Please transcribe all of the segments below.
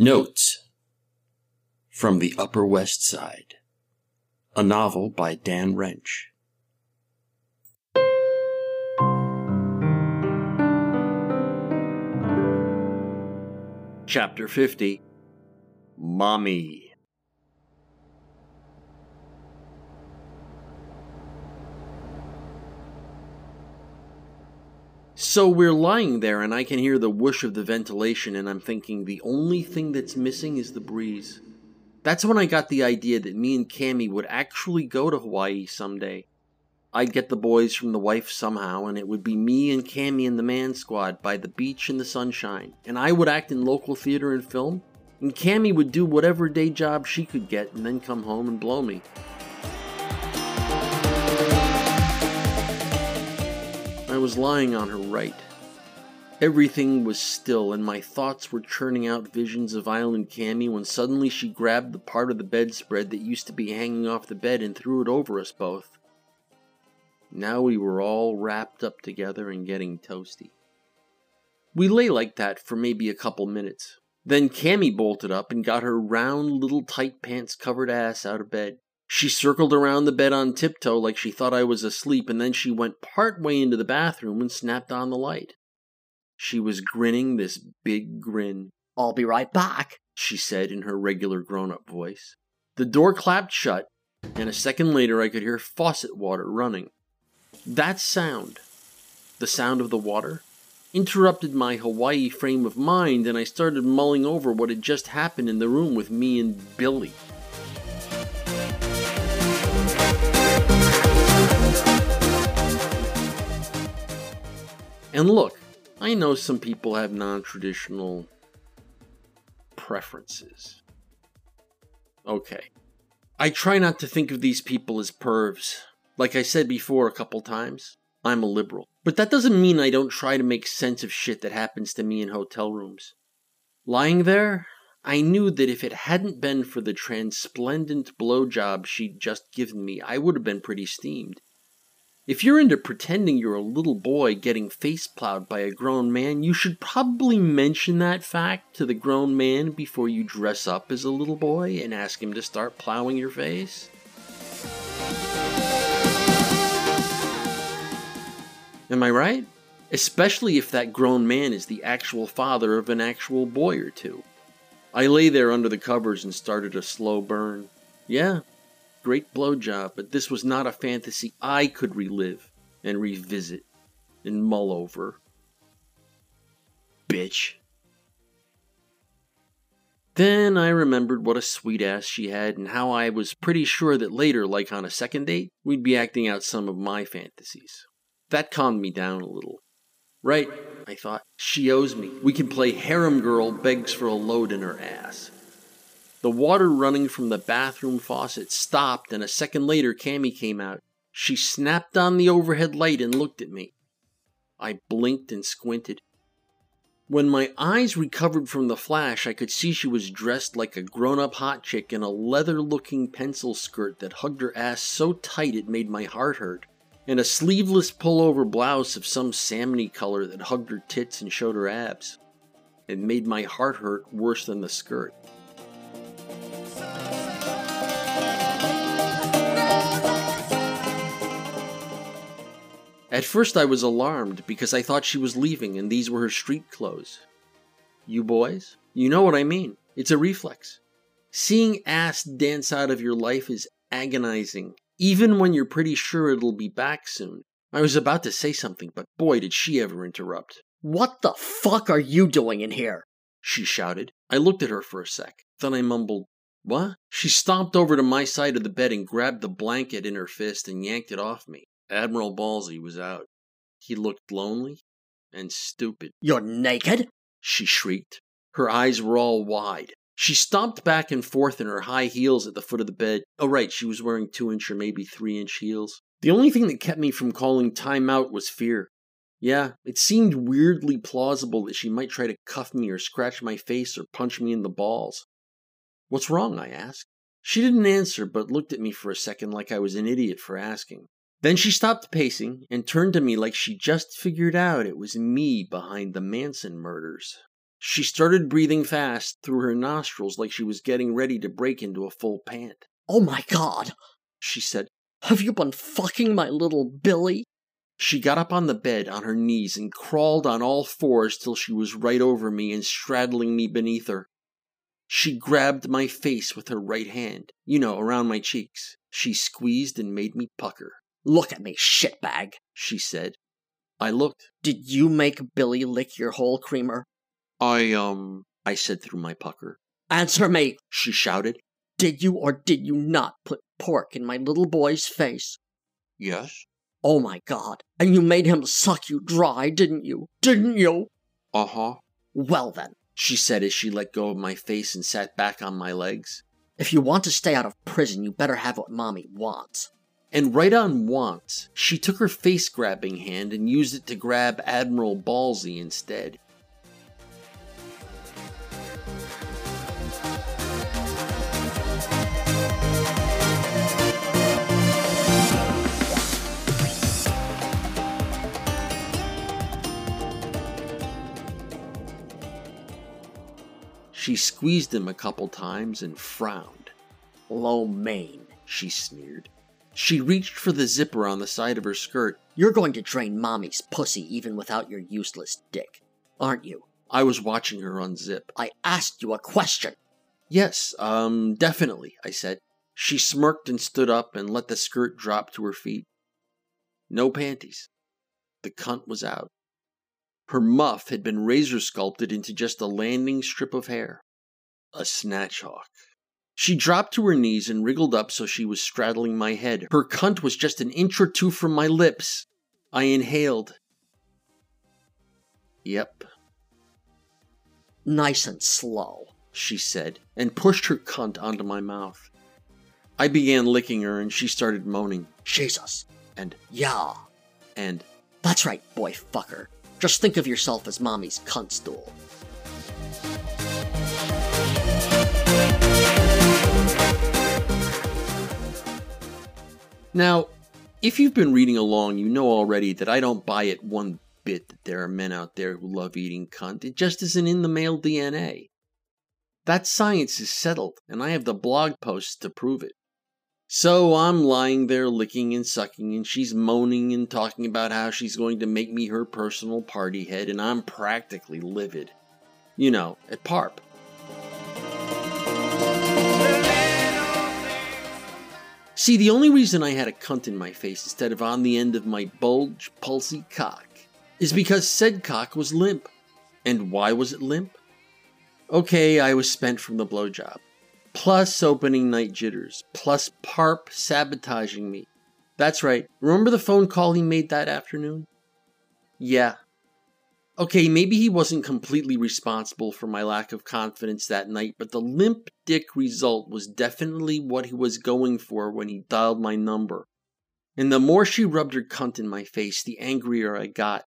Notes from the Upper West Side, a novel by Dan Roentsch. Chapter 50 Mommy. So we're lying there, and I can hear the whoosh of the ventilation, and I'm thinking the only thing that's missing is the breeze. That's when I got the idea that me and Cammy would actually go to Hawaii someday. I'd get the boys from the wife somehow, and it would be me and Cammy and the man squad by the beach in the sunshine, and I would act in local theater and film, and Cammy would do whatever day job she could get and then come home and blow me. I was lying on her right. Everything was still, and my thoughts were churning out visions of Island Cammy when suddenly she grabbed the part of the bedspread that used to be hanging off the bed and threw it over us both. Now we were all wrapped up together and getting toasty. We lay like that for maybe a couple minutes. Then Cammy bolted up and got her round little tight pants covered ass out of bed. She circled around the bed on tiptoe like she thought I was asleep, and then she went part way into the bathroom and snapped on the light. She was grinning this big grin. I'll be right back, she said in her regular grown up voice. The door clapped shut, and a second later I could hear faucet water running. That sound, the sound of the water, interrupted my Hawaii frame of mind, and I started mulling over what had just happened in the room with me and Billy. And look, I know some people have non traditional preferences. Okay. I try not to think of these people as pervs. Like I said before a couple times, I'm a liberal. But that doesn't mean I don't try to make sense of shit that happens to me in hotel rooms. Lying there, I knew that if it hadn't been for the transplendent blowjob she'd just given me, I would have been pretty steamed. If you're into pretending you're a little boy getting face plowed by a grown man, you should probably mention that fact to the grown man before you dress up as a little boy and ask him to start plowing your face. Am I right? Especially if that grown man is the actual father of an actual boy or two. I lay there under the covers and started a slow burn. Yeah, great blowjob, but this was not a fantasy I could relive and revisit and mull over. Bitch. Then I remembered what a sweet ass she had and how I was pretty sure that later, like on a second date, we'd be acting out some of my fantasies. That calmed me down a little. Right, I thought. She owes me. We can play harem girl begs for a load in her ass. The water running from the bathroom faucet stopped, and a second later, Cammy came out. She snapped on the overhead light and looked at me. I blinked and squinted. When my eyes recovered from the flash, I could see she was dressed like a grown up hot chick in a leather looking pencil skirt that hugged her ass so tight it made my heart hurt and a sleeveless pullover blouse of some salmony color that hugged her tits and showed her abs. It made my heart hurt worse than the skirt. At first, I was alarmed because I thought she was leaving and these were her street clothes. You boys, you know what I mean. It's a reflex. Seeing ass dance out of your life is agonizing even when you're pretty sure it'll be back soon. I was about to say something, but boy, did she ever interrupt. What the fuck are you doing in here? She shouted. I looked at her for a sec. Then I mumbled, What? She stomped over to my side of the bed and grabbed the blanket in her fist and yanked it off me. Admiral Ballsy was out. He looked lonely and stupid. You're naked? She shrieked. Her eyes were all wide. She stomped back and forth in her high heels at the foot of the bed. Oh, right, she was wearing two inch or maybe three inch heels. The only thing that kept me from calling time out was fear. Yeah, it seemed weirdly plausible that she might try to cuff me or scratch my face or punch me in the balls. What's wrong? I asked. She didn't answer, but looked at me for a second like I was an idiot for asking. Then she stopped pacing and turned to me like she just figured out it was me behind the Manson murders. She started breathing fast through her nostrils like she was getting ready to break into a full pant. Oh my god, She said, have you been fucking my little Billy? She got up on the bed on her knees and crawled on all fours till she was right over me and straddling me beneath her. She grabbed my face with her right hand, you know, around my cheeks. She squeezed and made me pucker. Look at me, shitbag. She said. I looked. Did you make Billy lick your hole, Creamer? I, um, I said through my pucker. Answer me. She shouted. Did you or did you not put pork in my little boy's face? Yes. Oh my god. And you made him suck you dry, didn't you? Didn't you? Uh huh. Well then, She said as she let go of my face and sat back on my legs. if you want to stay out of prison, you better have what mommy wants. And right on wants, she took her face grabbing hand and used it to grab Admiral Ballsy instead. She squeezed him a couple times and frowned. Lo mein. She sneered. She reached for the zipper on the side of her skirt. You're going to drain mommy's pussy even without your useless dick, aren't you? I was watching her unzip. I asked you a question. Yes, um, definitely, I said. She smirked and stood up and let the skirt drop to her feet. No panties. The cunt was out. Her muff had been razor sculpted into just a landing strip of hair. A snatch hawk. She dropped to her knees and wriggled up so she was straddling my head. Her cunt was just an inch or two from my lips. I inhaled. Yep, Nice and slow. she said, and pushed her cunt onto my mouth. I began licking her and she started moaning. Jesus. And, Yeah. and, That's right, boy fucker. Just think of yourself as mommy's cunt stool. Now, if you've been reading along, you know already that I don't buy it one bit that there are men out there who love eating cunt. It just isn't in the male DNA. That science is settled, and I have the blog posts to prove it. So I'm lying there licking and sucking, and she's moaning and talking about how she's going to make me her personal party head, and I'm practically livid. You know, at PARP. See, the only reason I had a cunt in my face instead of on the end of my bulge, pulsy cock is because said cock was limp. And why was it limp? Okay, I was spent from the blowjob. Plus opening night jitters. Plus PARP sabotaging me. That's right. Remember the phone call he made that afternoon? Yeah. Okay, maybe he wasn't completely responsible for my lack of confidence that night, but the limp dick result was definitely what he was going for when he dialed my number. And the more she rubbed her cunt in my face, the angrier I got.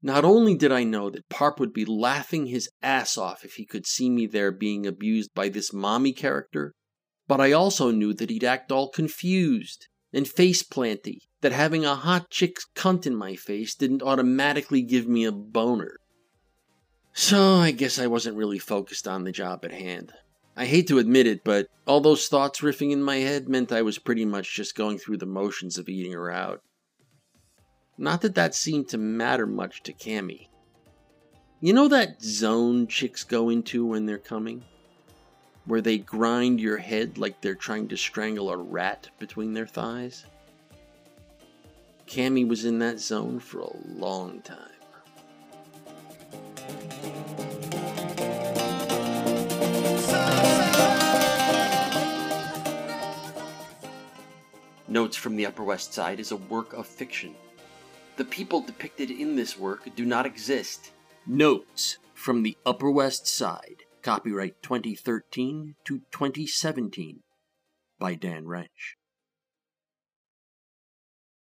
Not only did I know that Parp would be laughing his ass off if he could see me there being abused by this mommy character, but I also knew that he'd act all confused and face planty, that having a hot chick's cunt in my face didn't automatically give me a boner. So I guess I wasn't really focused on the job at hand. I hate to admit it, but all those thoughts riffing in my head meant I was pretty much just going through the motions of eating her out. Not that that seemed to matter much to Cammy. You know that zone chicks go into when they're coming? Where they grind your head like they're trying to strangle a rat between their thighs? Cammy was in that zone for a long time. Notes from the Upper West Side is a work of fiction. The people depicted in this work do not exist. Notes from the Upper West Side, copyright 2013 to 2017 by Dan Roentsch.